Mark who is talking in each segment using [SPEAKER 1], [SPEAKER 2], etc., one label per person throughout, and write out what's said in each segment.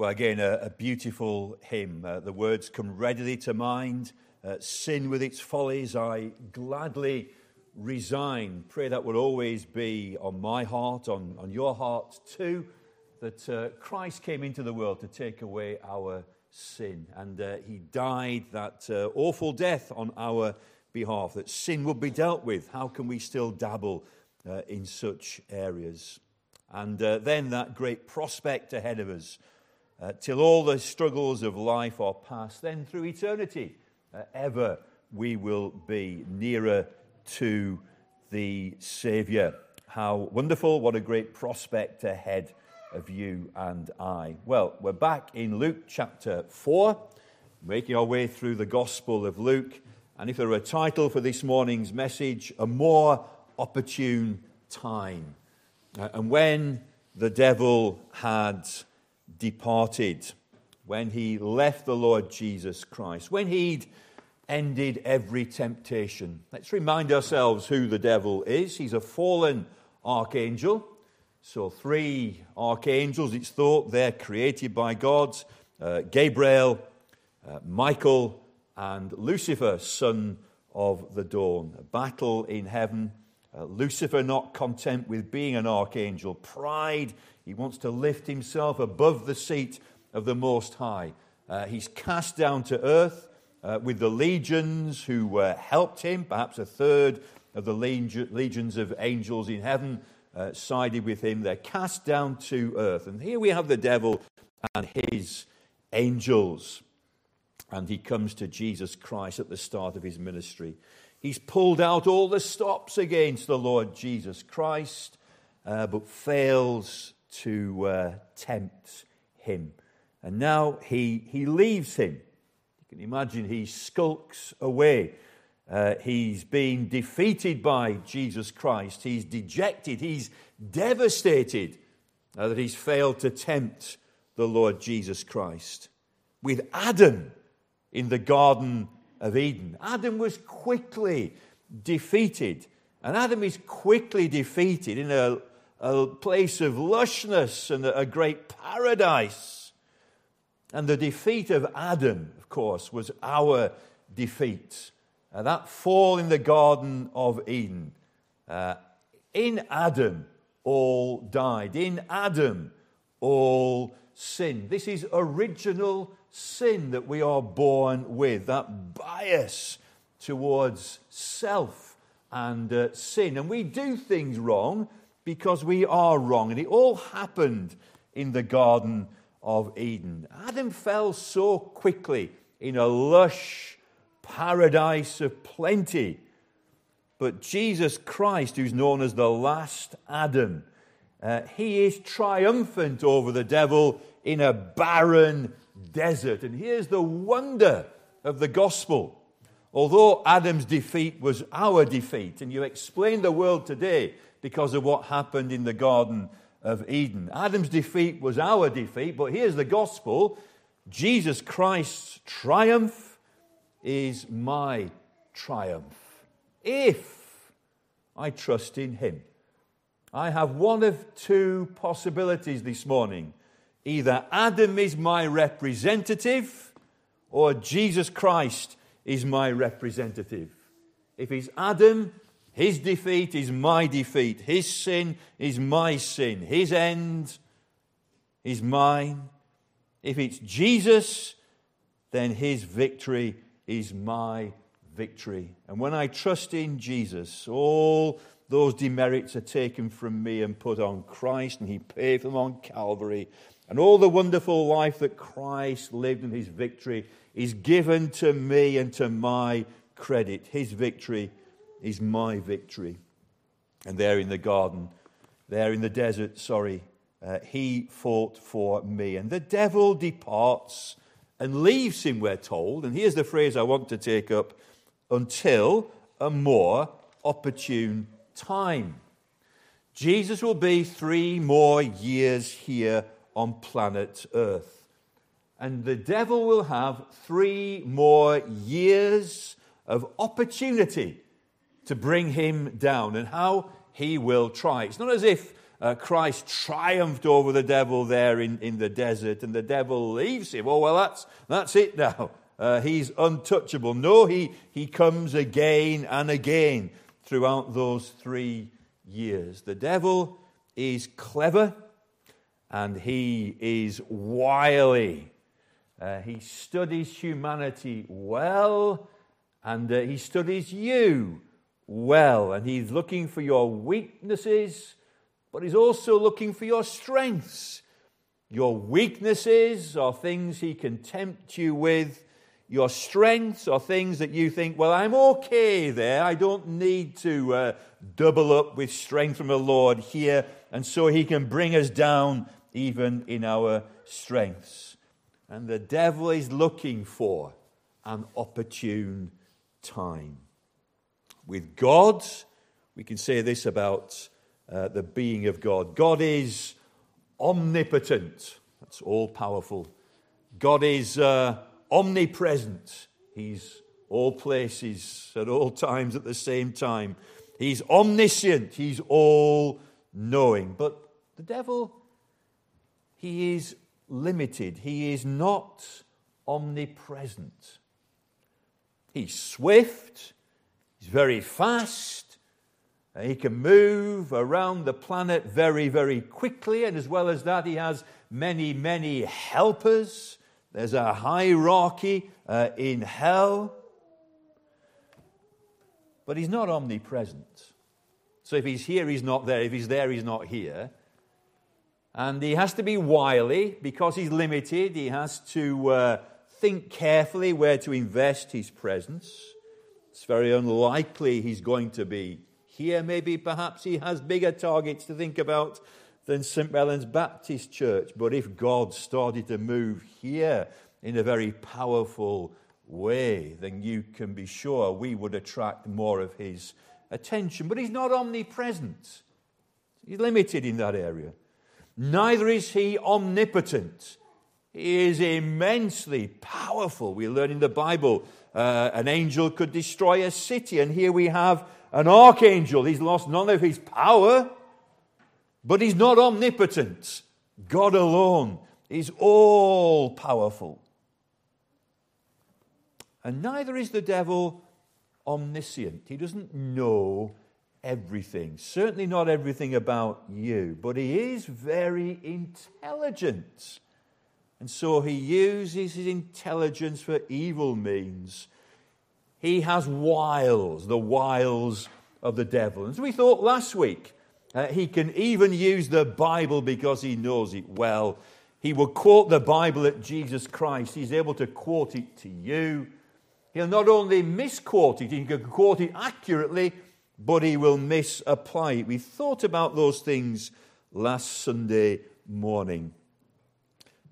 [SPEAKER 1] Well, again, a, a beautiful hymn. Uh, the words come readily to mind. Uh, sin with its follies, I gladly resign. Pray that will always be on my heart, on, on your heart too, that uh, Christ came into the world to take away our sin. And uh, he died that uh, awful death on our behalf, that sin would be dealt with. How can we still dabble uh, in such areas? And then that great prospect ahead of us uh, till all the struggles of life are past. Then through eternity, uh, ever we will be nearer to the Saviour. How wonderful, what a great prospect ahead of you and I. Well, we're back in Luke chapter 4, making our way through the Gospel of Luke. And if there were a title for this morning's message, A More Opportune Time. Uh, and when the devil had departed, when he left the Lord Jesus Christ, when he'd ended every temptation. Let's remind ourselves who the devil is. He's a fallen archangel. So, three archangels, it's thought they're created by God uh, Gabriel, uh, Michael, and Lucifer, son of the dawn. A battle in heaven. Uh, Lucifer, not content with being an archangel, pride he wants to lift himself above the seat of the Most High. Uh, he's cast down to earth uh, with the legions who uh, helped him. Perhaps a third of the legions of angels in heaven uh, sided with him. They're cast down to earth. And here we have the devil and his angels. And he comes to Jesus Christ at the start of his ministry. He's pulled out all the stops against the Lord Jesus Christ, uh, but fails to uh, tempt him. And now he, he leaves him. You can imagine he skulks away. Uh, he's been defeated by Jesus Christ. He's dejected. He's devastated that he's failed to tempt the Lord Jesus Christ. With Adam in the Garden of Eden, Adam was quickly defeated. And Adam is quickly defeated in a a place of lushness and a great paradise. And the defeat of Adam, of course, was our defeat. Uh, that fall in the Garden of Eden. Uh, in Adam, all died. In Adam, all sin. This is original sin that we are born with, that bias towards self and uh, sin. And we do things wrong because we are wrong. And it all happened in the Garden of Eden. Adam fell so quickly in a lush paradise of plenty. But Jesus Christ, who's known as the last Adam, uh, he is triumphant over the devil in a barren desert. And here's the wonder of the gospel. Although Adam's defeat was our defeat, and you explain the world today because of what happened in the Garden of Eden. Adam's defeat was our defeat, but here's the gospel Jesus Christ's triumph is my triumph. If I trust in Him, I have one of two possibilities this morning. Either Adam is my representative or Jesus Christ is my representative. If he's Adam, his defeat is my defeat. His sin is my sin. His end is mine. If it's Jesus, then his victory is my victory. And when I trust in Jesus, all those demerits are taken from me and put on Christ, and he paid for them on Calvary. And all the wonderful life that Christ lived in his victory is given to me and to my credit. His victory is my victory. And there in the garden, there in the desert, sorry, uh, he fought for me. And the devil departs and leaves him, we're told. And here's the phrase I want to take up until a more opportune time. Jesus will be three more years here on planet Earth. And the devil will have three more years of opportunity to bring him down and how he will try. It's not as if uh, Christ triumphed over the devil there in, in the desert, and the devil leaves him. Oh, well, that's, that's it now. Uh, he's untouchable. No, he, he comes again and again throughout those three years. The devil is clever and he is wily. Uh, he studies humanity well and uh, he studies you well. And he's looking for your weaknesses, but he's also looking for your strengths. Your weaknesses are things he can tempt you with. Your strengths are things that you think, well, I'm okay there. I don't need to uh, double up with strength from the Lord here. And so he can bring us down even in our strengths. And the devil is looking for an opportune time. With God, we can say this about uh, the being of God God is omnipotent, that's all powerful. God is uh, omnipresent, He's all places at all times at the same time. He's omniscient, He's all knowing. But the devil, he is limited, he is not omnipresent. He's swift, he's very fast, he can move around the planet very, very quickly, and as well as that, he has many, many helpers. There's a hierarchy uh, in hell. But he's not omnipresent. So if he's here, he's not there. If he's there, he's not here. And he has to be wily because he's limited. He has to uh, think carefully where to invest his presence. It's very unlikely he's going to be here. Maybe perhaps he has bigger targets to think about than St. Helens Baptist Church. But if God started to move here in a very powerful way, then you can be sure we would attract more of his attention. But he's not omnipresent, he's limited in that area. Neither is he omnipotent. He is immensely powerful. We learn in the Bible uh, an angel could destroy a city, and here we have an archangel. He's lost none of his power, but he's not omnipotent. God alone is all powerful. And neither is the devil omniscient. He doesn't know everything. Certainly not everything about you, but he is very intelligent. And so he uses his intelligence for evil means. He has wiles, the wiles of the devil. As we thought last week, uh, he can even use the Bible because he knows it well. He will quote the Bible at Jesus Christ. He's able to quote it to you. He'll not only misquote it, he can quote it accurately, he will misapply. We thought about those things last Sunday morning.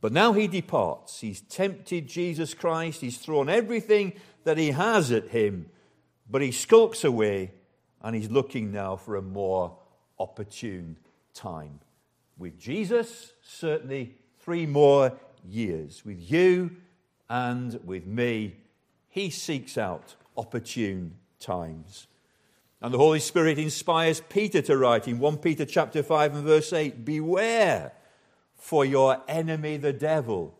[SPEAKER 1] But now he departs. He's tempted Jesus Christ. He's thrown everything that he has at him, but he skulks away and he's looking now for a more opportune time. With Jesus, certainly three more years. With you and with me, he seeks out opportune times. And the Holy Spirit inspires Peter to write in 1 Peter chapter 5 and verse 8, beware for your enemy the devil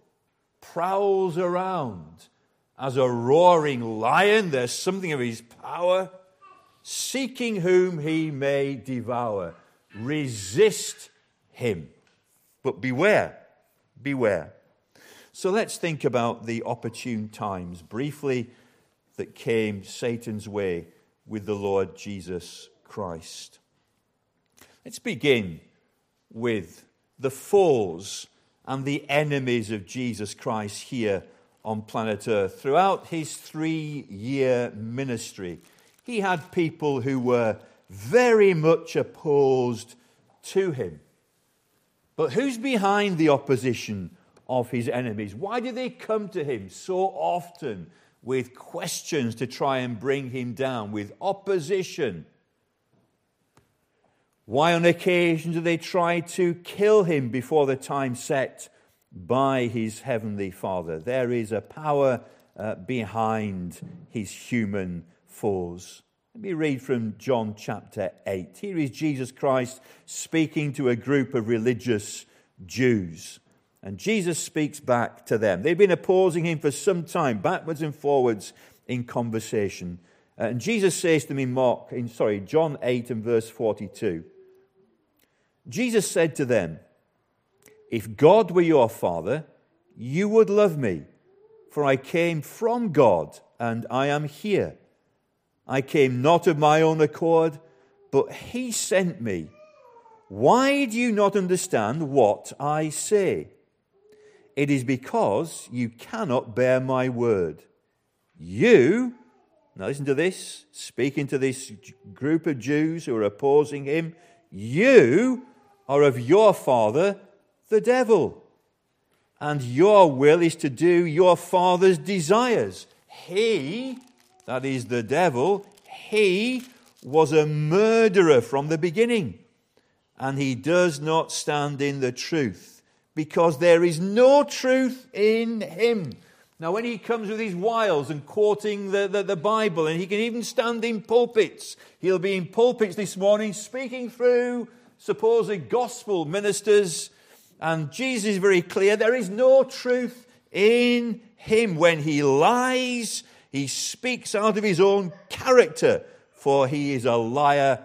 [SPEAKER 1] prowls around as a roaring lion. There's something of his power, seeking whom he may devour. Resist him. But beware, beware. So let's think about the opportune times briefly that came Satan's way with the Lord Jesus Christ. Let's begin with the foes and the enemies of Jesus Christ here on planet Earth. Throughout his three year ministry, he had people who were very much opposed to him. But who's behind the opposition of his enemies? Why do they come to him so often with questions to try and bring him down, with opposition? Why, on occasion, do they try to kill him before the time set by his heavenly Father? There is a power uh, behind his human foes. Let me read from John chapter 8. Here is Jesus Christ speaking to a group of religious Jews. And Jesus speaks back to them. They've been opposing him for some time, backwards and forwards in conversation. Uh, and Jesus says to me, Mark, in, sorry, John 8 and verse 42. Jesus said to them, If God were your father, you would love me, for I came from God and I am here. I came not of my own accord, but he sent me. Why do you not understand what I say? It is because you cannot bear my word. You, now listen to this, speaking to this group of Jews who are opposing him, you are of your father, the devil, and your will is to do your father's desires. He, that is the devil, he was a murderer from the beginning, and he does not stand in the truth, because there is no truth in him. Now, when he comes with his wiles and quoting the, the, the, Bible, and he can even stand in pulpits, he'll be in pulpits this morning speaking through supposed gospel ministers, and Jesus is very clear there is no truth in him. When he lies, he speaks out of his own character, for he is a liar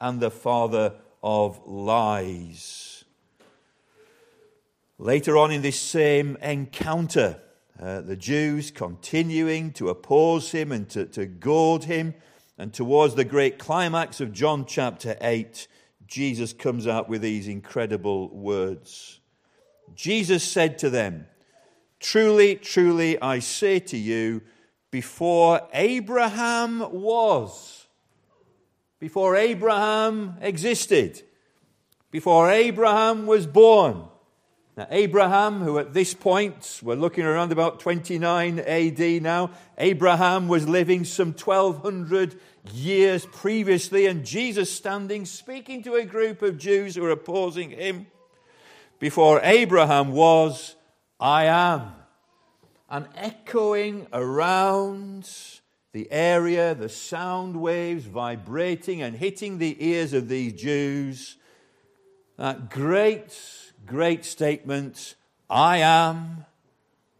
[SPEAKER 1] and the father of lies. Later on in this same encounter, uh, the Jews continuing to oppose him and to, to goad him, and towards the great climax of John chapter 8, Jesus comes out with these incredible words. Jesus said to them, Truly, truly, I say to you, before Abraham was, before Abraham existed, before Abraham was born. Now, Abraham, who at this point, we're looking around about 29 AD now, Abraham was living some 1200 years previously, and Jesus standing speaking to a group of Jews who are opposing him. Before Abraham was, I am and echoing around the area, the sound waves vibrating and hitting the ears of these Jews. That great, great statement, I am.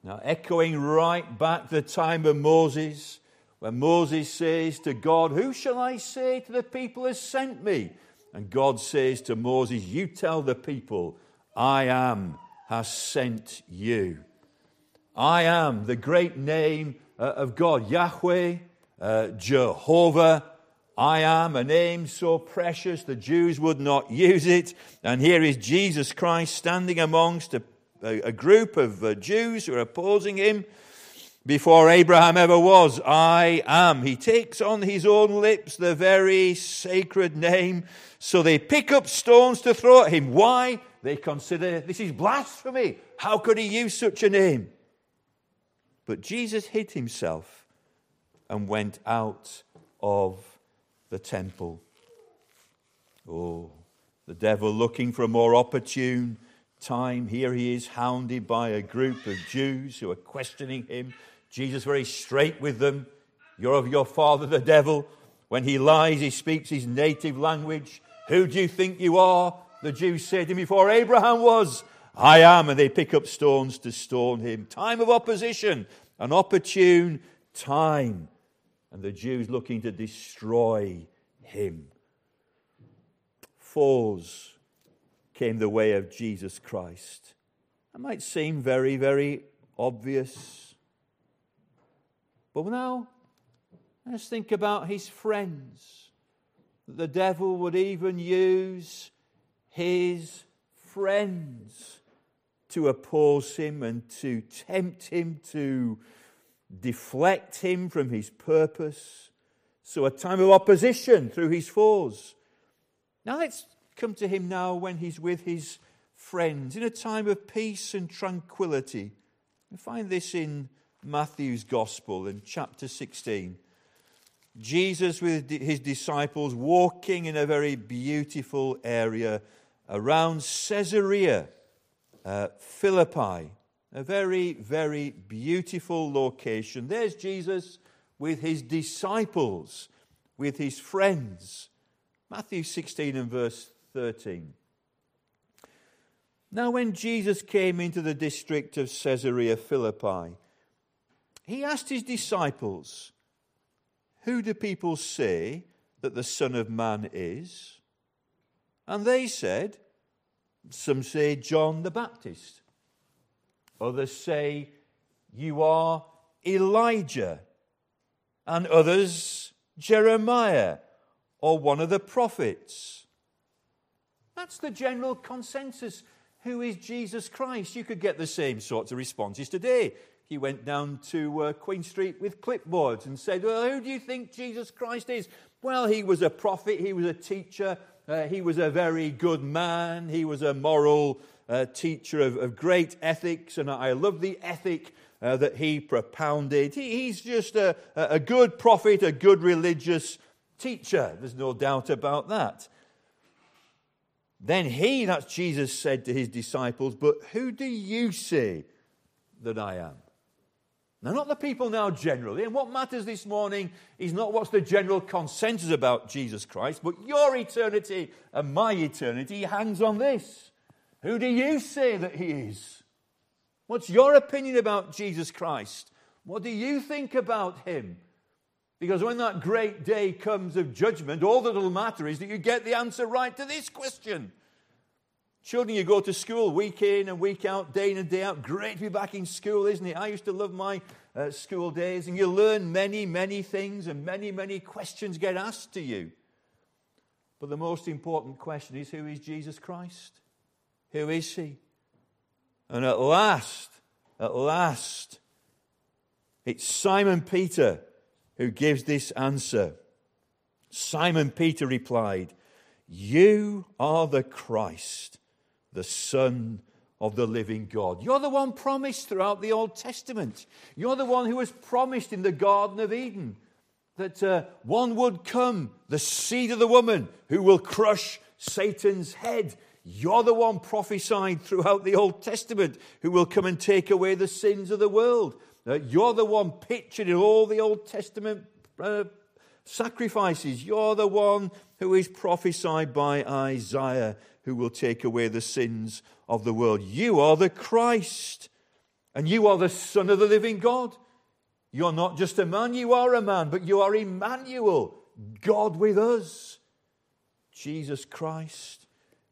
[SPEAKER 1] Now, echoing right back the time of Moses, when Moses says to God, Who shall I say to the people has sent me? And God says to Moses, You tell the people, I am has sent you. I am, the great name uh, of God, Yahweh, uh, Jehovah. I am, a name so precious the Jews would not use it. And here is Jesus Christ standing amongst a, a group of uh, Jews who are opposing him. Before Abraham ever was, I am. He takes on his own lips the very sacred name. So they pick up stones to throw at him. Why? They consider this is blasphemy. How could he use such a name? But Jesus hid himself and went out of the temple. Oh, the devil looking for a more opportune time. Here he is, hounded by a group of Jews who are questioning him. Jesus, very straight with them. You're of your father, the devil. When he lies, he speaks his native language. Who do you think you are? The Jews said to him before Abraham was. I am, and they pick up stones to stone him. Time of opposition, an opportune time, and the Jews looking to destroy him. Foes came the way of Jesus Christ. That might seem very, very obvious. But now, let's think about his friends. The devil would even use his friends to oppose him and to tempt him to deflect him from his purpose. So, a time of opposition through his foes. Now, let's come to him now when he's with his friends in a time of peace and tranquility. We find this in Matthew's Gospel in chapter 16. Jesus with his disciples walking in a very beautiful area around Caesarea uh, Philippi, a very, very beautiful location. There's Jesus with his disciples with his friends. Matthew 16 and verse 13. Now, when Jesus came into the district of Caesarea Philippi, he asked his disciples, Who do people say that the Son of Man is? And they said, Some say John the Baptist, others say, You are Elijah, and others, Jeremiah, or one of the prophets. That's the general consensus who is Jesus Christ? You could get the same sorts of responses today. He went down to uh, Queen Street with clipboards and said, Well, who do you think Jesus Christ is? Well, he was a prophet, he was a teacher, uh, he was a very good man, he was a moral uh, teacher of, of, great ethics, and I love the ethic uh, that he propounded. He, he's just a, a good prophet, a good religious teacher. There's no doubt about that. Then he, that's Jesus, said to his disciples, But who do you say that I am? Now, not the people now generally, and what matters this morning is not what's the general consensus about Jesus Christ, but your eternity and my eternity hangs on this. Who do you say that he is? What's your opinion about Jesus Christ? What do you think about him? Because when that great day comes of judgment, all that'll matter is that you get the answer right to this question. Children, you go to school week in and week out, day in and day out. Great to be back in school, isn't it? I used to love my uh, school days, and you learn many, many things, and many, many questions get asked to you. But the most important question is who is Jesus Christ? Who is he? And at last, at last, it's Simon Peter who gives this answer. Simon Peter replied, You are the Christ, the Son of the living God. You're the one promised throughout the Old Testament. You're the one who was promised in the Garden of Eden that uh, one would come, the seed of the woman, who will crush Satan's head. You're the one prophesied throughout the Old Testament who will come and take away the sins of the world. Uh, you're the one pictured in all the Old Testament uh, sacrifices. You're the one who is prophesied by Isaiah who will take away the sins of the world. You are the Christ, and you are the Son of the living God. You're not just a man, you are a man, but you are Emmanuel, God with us. Jesus Christ.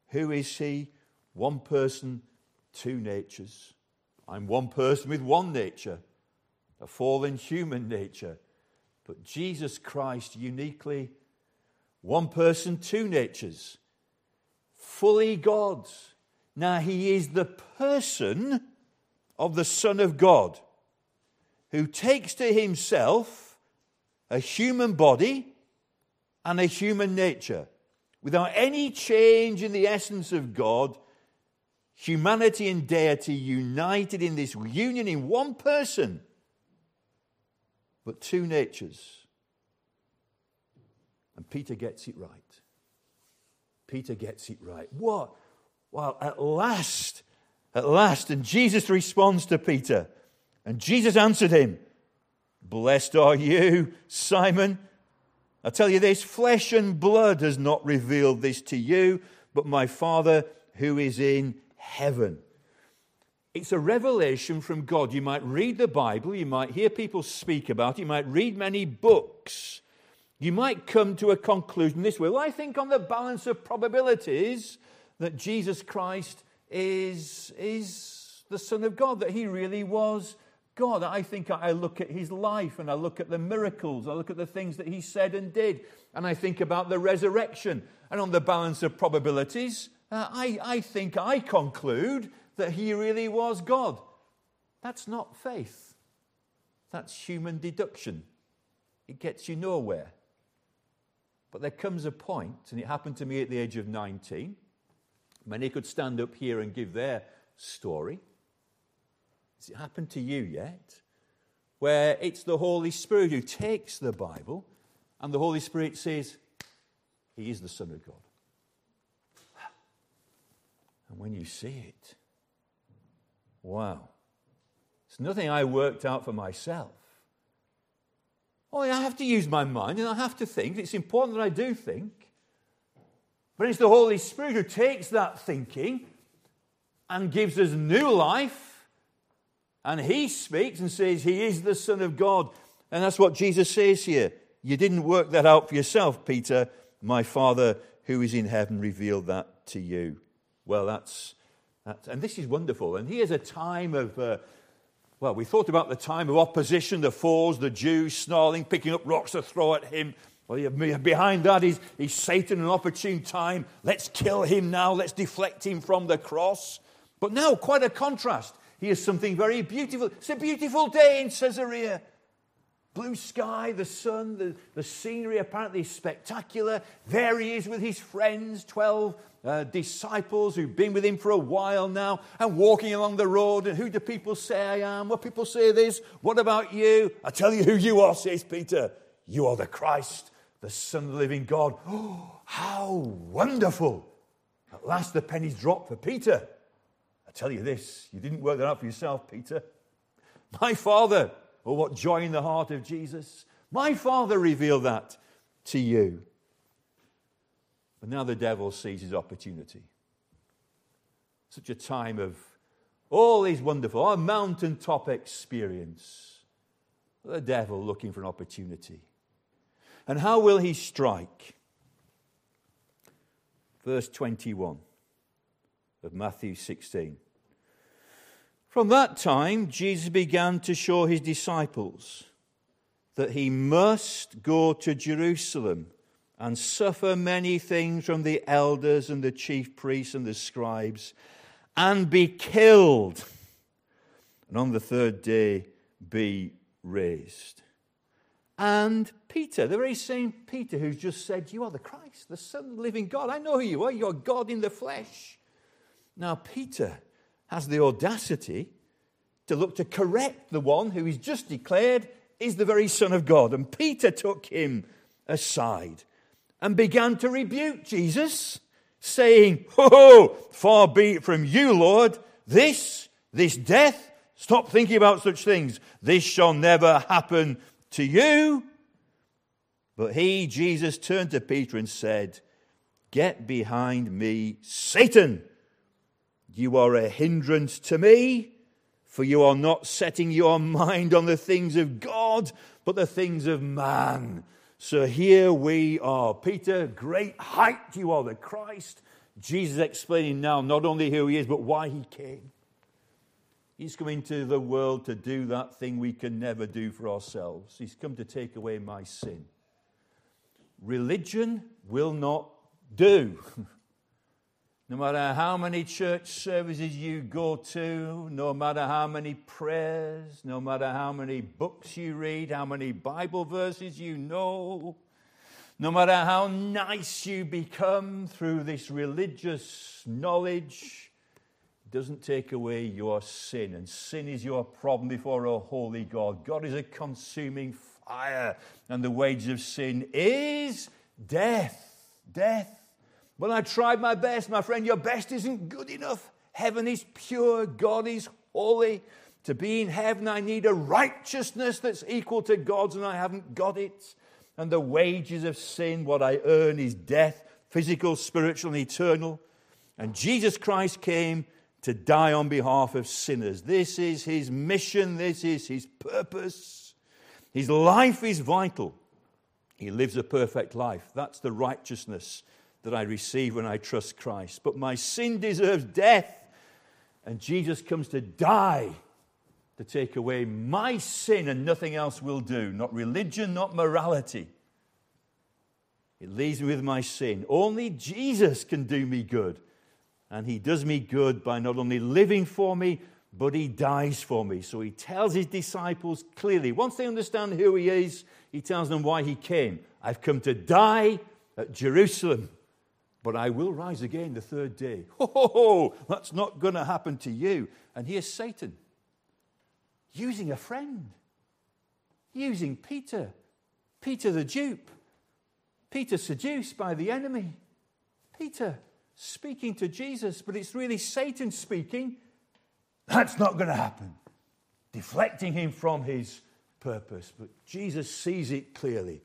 [SPEAKER 1] Who is He? One person, two natures. I'm one person with one nature a fallen human nature. But Jesus Christ, uniquely, one person, two natures, fully God. Now, he is the person of the Son of God who takes to himself a human body and a human nature. Without any change in the essence of God, humanity and deity united in this union in one person but two natures. And Peter gets it right. Peter gets it right. What? Well, at last, at last, and Jesus responds to Peter. And Jesus answered him, Blessed are you, Simon. I tell you this flesh and blood has not revealed this to you, but my Father who is in heaven. It's a revelation from God. You might read the Bible, you might hear people speak about it, you might read many books. You might come to a conclusion this way. Well, I think on the balance of probabilities that Jesus Christ is, is the Son of God, that he really was God. I think I look at his life and I look at the miracles, I look at the things that he said and did, and I think about the resurrection. And on the balance of probabilities, uh, I, I think I conclude that he really was God. That's not faith, that's human deduction. It gets you nowhere. But there comes a point, and it happened to me at the age of 19. Many could stand up here and give their story. Has it happened to you yet? Where it's the Holy Spirit who takes the Bible, and the Holy Spirit says, He is the Son of God. And when you see it, Wow. It's nothing I worked out for myself. Oh, I have to use my mind and I have to think. It's important that I do think. But it's the Holy Spirit who takes that thinking and gives us new life. And he speaks and says he is the Son of God. And that's what Jesus says here. You didn't work that out for yourself, Peter. My Father who is in heaven revealed that to you. Well, that's, that's and this is wonderful. And here's a time of, uh, well, we thought about the time of opposition, the foes, the Jews snarling, picking up rocks to throw at him. Well, behind that is, is Satan, an opportune time. Let's kill him now. Let's deflect him from the cross. But now, quite a contrast. Here's something very beautiful. It's a beautiful day in Caesarea. Blue sky, the sun, the, the scenery apparently is spectacular. There he is with his friends, 12 uh, disciples who've been with him for a while now and walking along the road. And who do people say I am? What people say this? What about you? I tell you who you are, says Peter. You are the Christ, the Son of the living God. Oh, how wonderful! At last the penny's dropped for Peter. Tell you this, you didn't work that out for yourself, Peter. My Father, oh, what joy in the heart of Jesus. My Father revealed that to you. But now the devil sees his opportunity. Such a time of all these wonderful, a mountaintop experience. The devil looking for an opportunity. And how will he strike? Verse 21 of Matthew 16. From that time, Jesus began to show his disciples that he must go to Jerusalem and suffer many things from the elders and the chief priests and the scribes and be killed, and on the third day be raised. And Peter, the very same Peter who's just said, You are the Christ, the Son of the living God. I know who you are. You're God in the flesh. Now, Peter has the audacity to look to correct the one who is just declared is the very Son of God. And Peter took him aside and began to rebuke Jesus, saying, Oh, far be it from you, Lord, this, this death. Stop thinking about such things. This shall never happen to you. But he, Jesus, turned to Peter and said, Get behind me, Satan. You are a hindrance to me, for you are not setting your mind on the things of God, but the things of man. So here we are. Peter, great height, you are the Christ. Jesus explaining now not only who he is, but why he came. He's come into the world to do that thing we can never do for ourselves. He's come to take away my sin. Religion will not do. no matter how many church services you go to, no matter how many prayers, no matter how many books you read, how many Bible verses you know, no matter how nice you become through this religious knowledge, it doesn't take away your sin. And sin is your problem before a holy God. God is a consuming fire. And the wages of sin is death. Death. Well, I tried my best, my friend. Your best isn't good enough. Heaven is pure, God is holy. To be in heaven, I need a righteousness that's equal to God's, and I haven't got it. And the wages of sin, what I earn, is death, physical, spiritual, and eternal. And Jesus Christ came to die on behalf of sinners. This is his mission, this is his purpose. His life is vital. He lives a perfect life. That's the righteousness that I receive when I trust Christ. But my sin deserves death, and Jesus comes to die to take away my sin, and nothing else will do. Not religion, not morality. It leaves me with my sin. Only Jesus can do me good. And he does me good by not only living for me, but he dies for me. So he tells his disciples clearly, once they understand who he is, he tells them why he came. I've come to die at Jerusalem, but I will rise again the third day. Ho, ho, ho, that's not going to happen to you. And here's Satan using a friend, using Peter, Peter the dupe, Peter seduced by the enemy. Peter, speaking to Jesus, but it's really Satan speaking. That's not going to happen. Deflecting him from his purpose, but Jesus sees it clearly.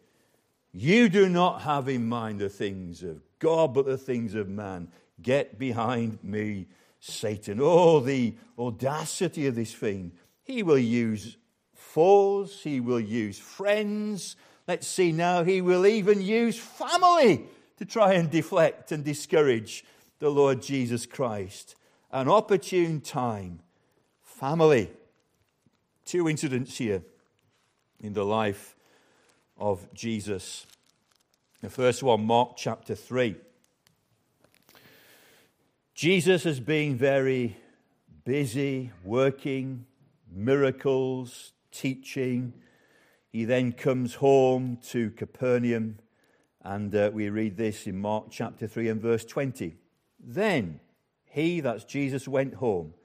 [SPEAKER 1] You do not have in mind the things of God, but the things of man. Get behind me, Satan. Oh, the audacity of this thing. He will use foes, he will use friends. Let's see now, he will even use family to try and deflect and discourage the Lord Jesus Christ. An opportune time. Family. Two incidents here in the life of Jesus. The first one, Mark chapter 3. Jesus has been very busy working, miracles, teaching. He then comes home to Capernaum, and uh, we read this in Mark chapter 3 and verse 20. Then he, that's Jesus, went home,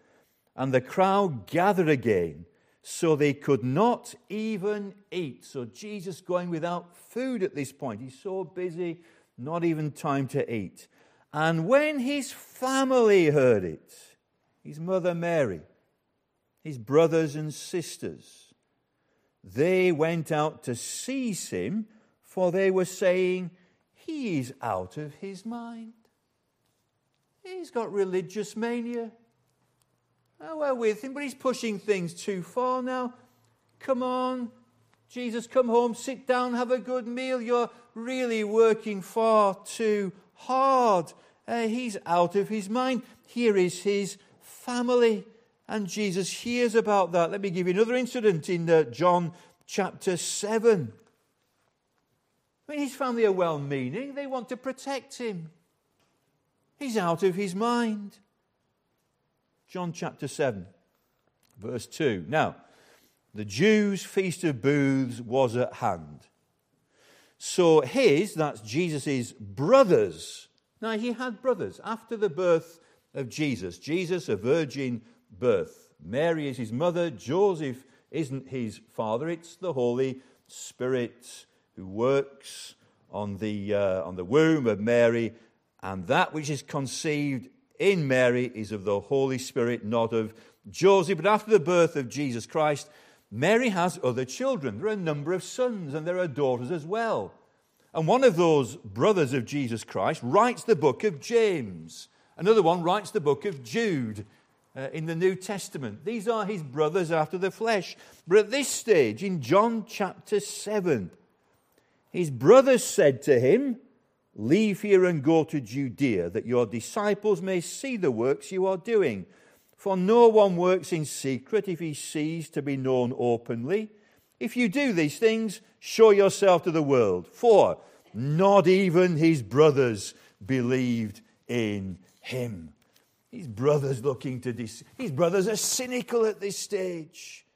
[SPEAKER 1] and the crowd gathered again so they could not even eat. So Jesus going without food at this point. He's so busy, not even time to eat. And when his family heard it, his mother Mary, his brothers and sisters, they went out to seize him, for they were saying, He is out of his mind. He's got religious mania. Oh, we're with him, but he's pushing things too far now. Come on, Jesus, come home, sit down, have a good meal. You're really working far too hard. Uh, he's out of his mind. Here is his family. And Jesus hears about that. Let me give you another incident in uh, John chapter 7. I mean, his family are well meaning, they want to protect him. He's out of his mind. John chapter 7, verse 2. Now, the Jews' feast of booths was at hand. So his, that's Jesus' brothers. Now, he had brothers after the birth of Jesus. Jesus, a virgin birth. Mary is his mother. Joseph isn't his father. It's the Holy Spirit who works on the, uh, on the womb of Mary. And that which is conceived in Mary is of the Holy Spirit, not of Joseph. But after the birth of Jesus Christ, Mary has other children. There are a number of sons and there are daughters as well. And one of those brothers of Jesus Christ writes the book of James. Another one writes the book of Jude uh, in the New Testament. These are his brothers after the flesh. But at this stage, in John chapter 7, his brothers said to him, Leave here and go to Judea, that your disciples may see the works you are doing. For no one works in secret if he sees to be known openly. If you do these things, show yourself to the world. For not even his brothers believed in him. His brothers looking to dis- his brothers are cynical at this stage.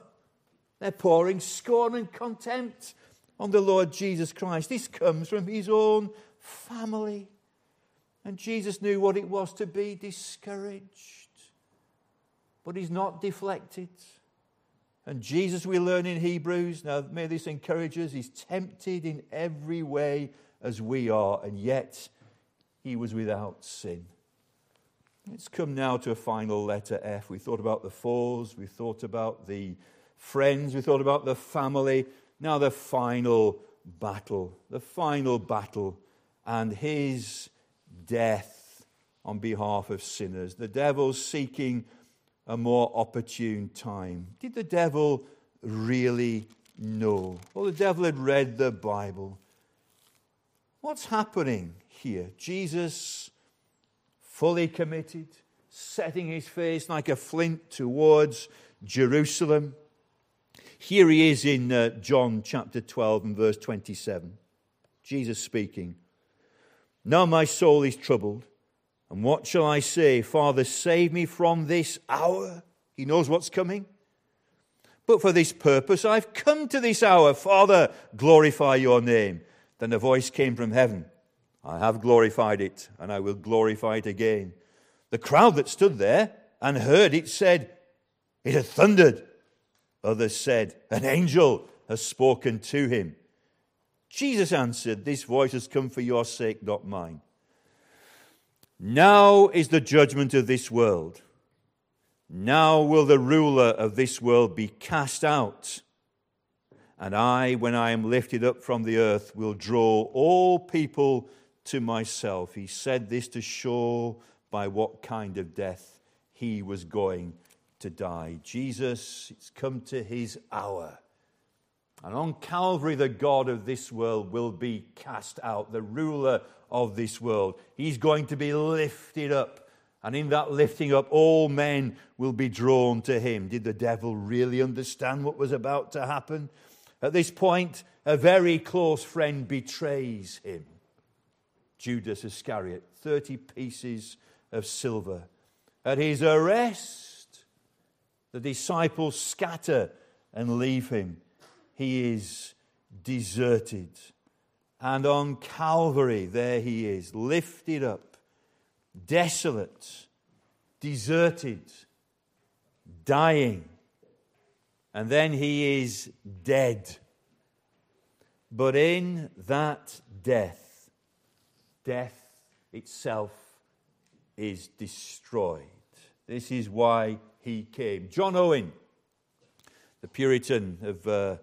[SPEAKER 1] They're pouring scorn and contempt on the Lord Jesus Christ. This comes from his own family. And Jesus knew what it was to be discouraged. But he's not deflected. And Jesus, we learn in Hebrews, now may this encourage us, he's tempted in every way as we are, and yet he was without sin. Let's come now to a final letter F. We thought about the foes, we thought about the friends, we thought about the family. Now, the final battle, the final battle, and his death on behalf of sinners. The devil seeking a more opportune time. Did the devil really know? Well, the devil had read the Bible. What's happening here? Jesus, fully committed, setting his face like a flint towards Jerusalem. Here he is in uh, John chapter 12 and verse 27. Jesus speaking. Now my soul is troubled. And what shall I say? Father, save me from this hour. He knows what's coming. But for this purpose I've come to this hour. Father, glorify your name. Then a voice came from heaven. I have glorified it, and I will glorify it again. The crowd that stood there and heard it said, It had thundered. Others said, An angel has spoken to him. Jesus answered, This voice has come for your sake, not mine. Now is the judgment of this world. Now will the ruler of this world be cast out. And I, when I am lifted up from the earth, will draw all people to myself. He said this to show by what kind of death he was going to die. Jesus, it's come to his hour. And on Calvary, the God of this world will be cast out, the ruler of this world. He's going to be lifted up. And in that lifting up, all men will be drawn to him. Did the devil really understand what was about to happen? At this point, a very close friend betrays him Judas Iscariot, 30 pieces of silver. At his arrest, the disciples scatter and leave him. He is deserted. And on Calvary, there he is, lifted up, desolate, deserted, dying and then he is dead. But in that death, death itself is destroyed. This is why he came. John Owen, the Puritan of uh,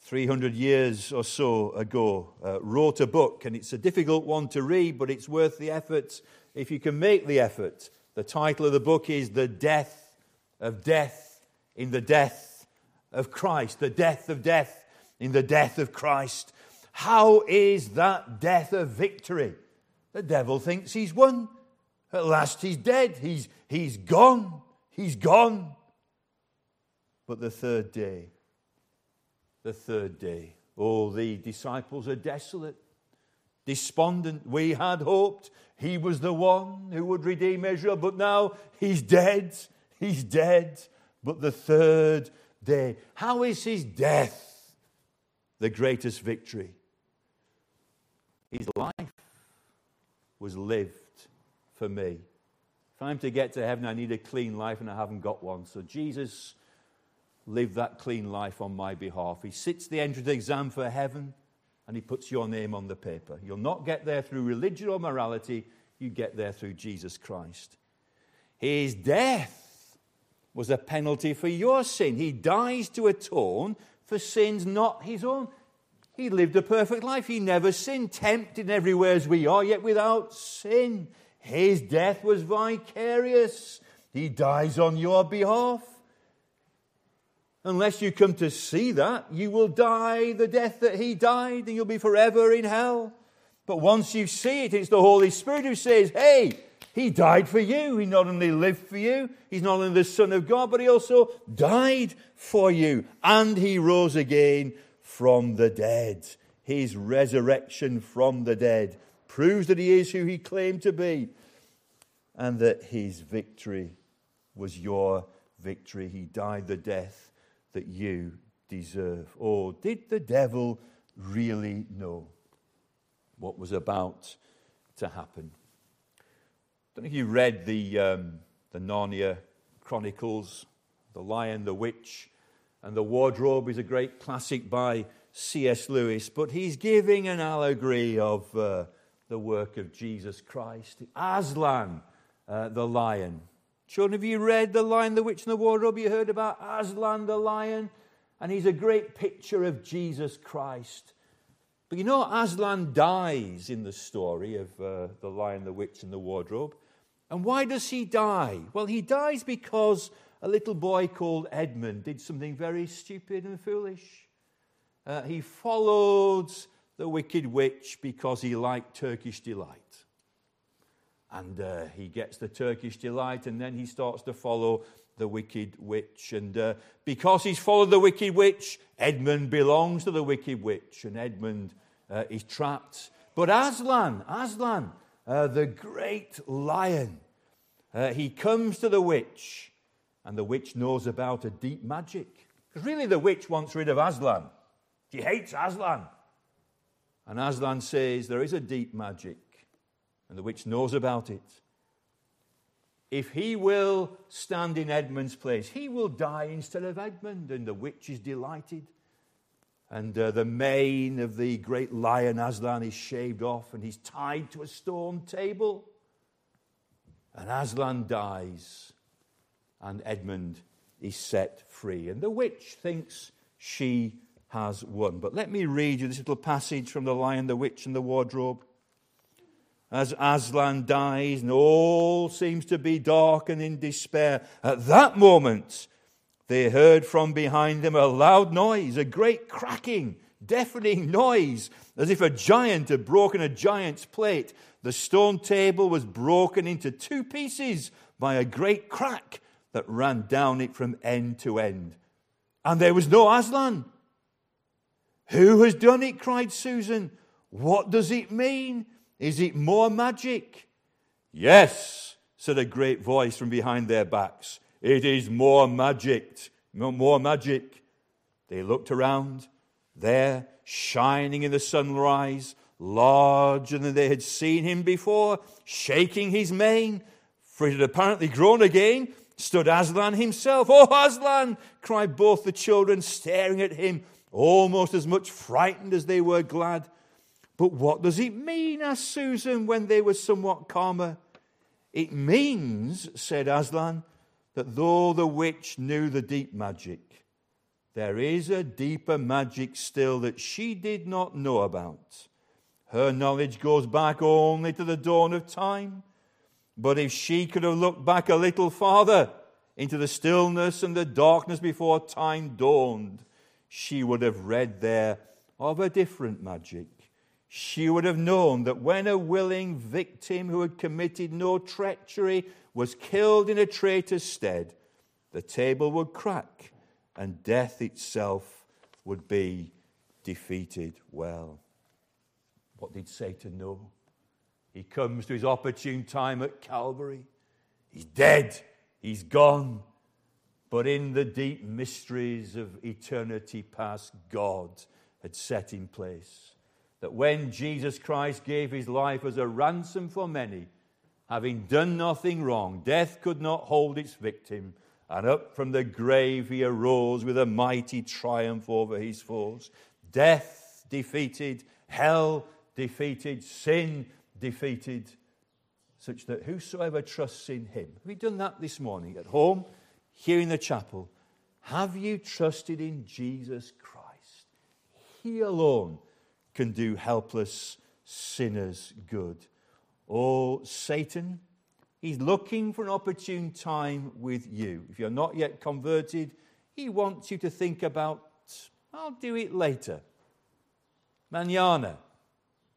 [SPEAKER 1] 300 years or so ago, uh, wrote a book, and it's a difficult one to read, but it's worth the effort if you can make the effort. The title of the book is The Death of Death in the Death of Christ, the death of death in the death of Christ. How is that death a victory? The devil thinks he's won. At last he's dead. He's, he's gone. He's gone. But the third day, the third day, oh, the disciples are desolate, despondent. We had hoped he was the one who would redeem Israel, but now he's dead. He's dead. But the third day. How is his death the greatest victory? His life was lived for me. If I'm to get to heaven, I need a clean life, and I haven't got one. So Jesus lived that clean life on my behalf. He sits the entrance exam for heaven, and he puts your name on the paper. You'll not get there through religion or morality, you get there through Jesus Christ. His death was a penalty for your sin. He dies to atone for sins not his own. He lived a perfect life. He never sinned, tempted everywhere as we are, yet without sin. His death was vicarious. He dies on your behalf. Unless you come to see that, you will die the death that he died and you'll be forever in hell. But once you see it, it's the Holy Spirit who says, Hey, he died for you. He not only lived for you, he's not only the Son of God, but he also died for you. And he rose again from the dead. His resurrection from the dead proves that he is who he claimed to be and that his victory was your victory. He died the death that you deserve. Or did the devil really know what was about to happen? I don't know if you read the, um, the Narnia Chronicles, The Lion, the Witch, and the Wardrobe is a great classic by C.S. Lewis, but he's giving an allegory of uh, the work of Jesus Christ. Aslan, uh, the lion. Children, have you read The Lion, the Witch, and the Wardrobe? You heard about Aslan, the lion? And he's a great picture of Jesus Christ. But you know, Aslan dies in the story of uh, The Lion, the Witch, and the Wardrobe. And why does he die? Well, he dies because a little boy called Edmund did something very stupid and foolish. Uh, he followed the wicked witch because he liked Turkish delight. And uh, he gets the Turkish delight, and then he starts to follow the wicked witch. And uh, because he's followed the wicked witch, Edmund belongs to the wicked witch, and Edmund uh, is trapped. But Aslan, Aslan, uh, the great lion. Uh, he comes to the witch, and the witch knows about a deep magic. Because really, the witch wants rid of Aslan. She hates Aslan. And Aslan says there is a deep magic, and the witch knows about it. If he will stand in Edmund's place, he will die instead of Edmund, and the witch is delighted. And uh, the mane of the great lion Aslan is shaved off and he's tied to a stone table. And Aslan dies and Edmund is set free. And the witch thinks she has won. But let me read you this little passage from The Lion, the Witch, and the Wardrobe. As Aslan dies and all seems to be dark and in despair, at that moment they heard from behind them a loud noise, a great cracking, deafening noise, as if a giant had broken a giant's plate. The stone table was broken into two pieces by a great crack that ran down it from end to end. And there was no Aslan. Who has done it? cried Susan. What does it mean? Is it more magic? Yes, said a great voice from behind their backs. It is more magic. More magic. They looked around. There, shining in the sunrise, larger than they had seen him before, shaking his mane, for it had apparently grown again, stood Aslan himself. Oh, Aslan! cried both the children, staring at him, almost as much frightened as they were glad. But what does it mean? asked Susan when they were somewhat calmer. It means, said Aslan, that though the witch knew the deep magic, there is a deeper magic still that she did not know about. Her knowledge goes back only to the dawn of time. But if she could have looked back a little farther into the stillness and the darkness before time dawned, she would have read there of a different magic she would have known that when a willing victim who had committed no treachery was killed in a traitor's stead, the table would crack and death itself would be defeated well. What did Satan know? He comes to his opportune time at Calvary. He's dead, he's gone. But in the deep mysteries of eternity past, God had set in place that when Jesus Christ gave his life as a ransom for many, having done nothing wrong, death could not hold its victim, and up from the grave he arose with a mighty triumph over his foes. Death defeated, hell defeated, sin defeated, such that whosoever trusts in him. Have you done that this morning at home, here in the chapel? Have you trusted in Jesus Christ? He alone can do helpless sinners good. Oh, Satan, he's looking for an opportune time with you. If you're not yet converted, he wants you to think about, I'll do it later. Manana,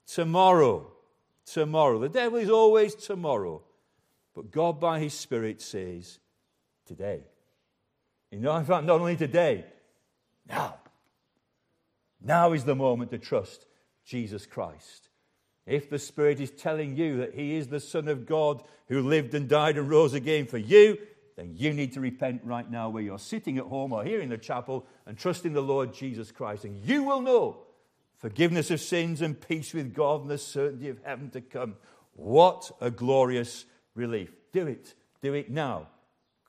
[SPEAKER 1] tomorrow, tomorrow. The devil is always tomorrow. But God, by his Spirit, says, today. You know, not only today, now. Now is the moment to trust Jesus Christ. If the Spirit is telling you that He is the Son of God who lived and died and rose again for you, then you need to repent right now where you're sitting at home or here in the chapel and trust in the Lord Jesus Christ. And you will know forgiveness of sins and peace with God and the certainty of heaven to come. What a glorious relief. Do it. Do it now.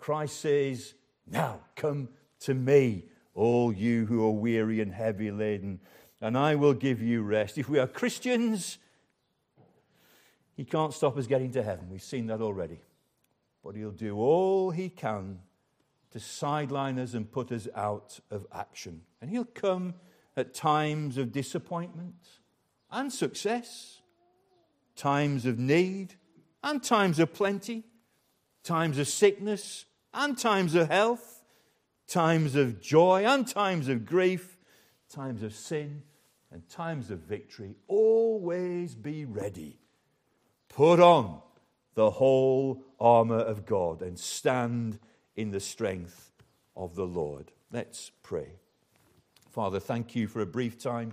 [SPEAKER 1] Christ says, Now come to me, all you who are weary and heavy laden and I will give you rest. If we are Christians, he can't stop us getting to heaven. We've seen that already. But he'll do all he can to sideline us and put us out of action. And he'll come at times of disappointment and success, times of need and times of plenty, times of sickness and times of health, times of joy and times of grief, times of sin and times of victory, always be ready. Put on the whole armor of God and stand in the strength of the Lord. Let's pray. Father, thank you for a brief time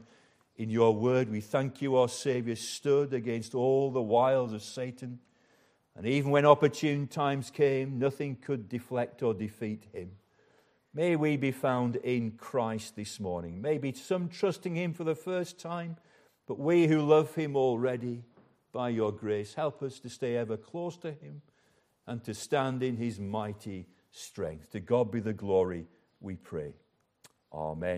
[SPEAKER 1] in your word. We thank you, our Savior stood against all the wiles of Satan. And even when opportune times came, nothing could deflect or defeat him. May we be found in Christ this morning. Maybe some trusting Him for the first time, but we who love Him already, by your grace, help us to stay ever close to Him and to stand in His mighty strength. To God be the glory, we pray. Amen.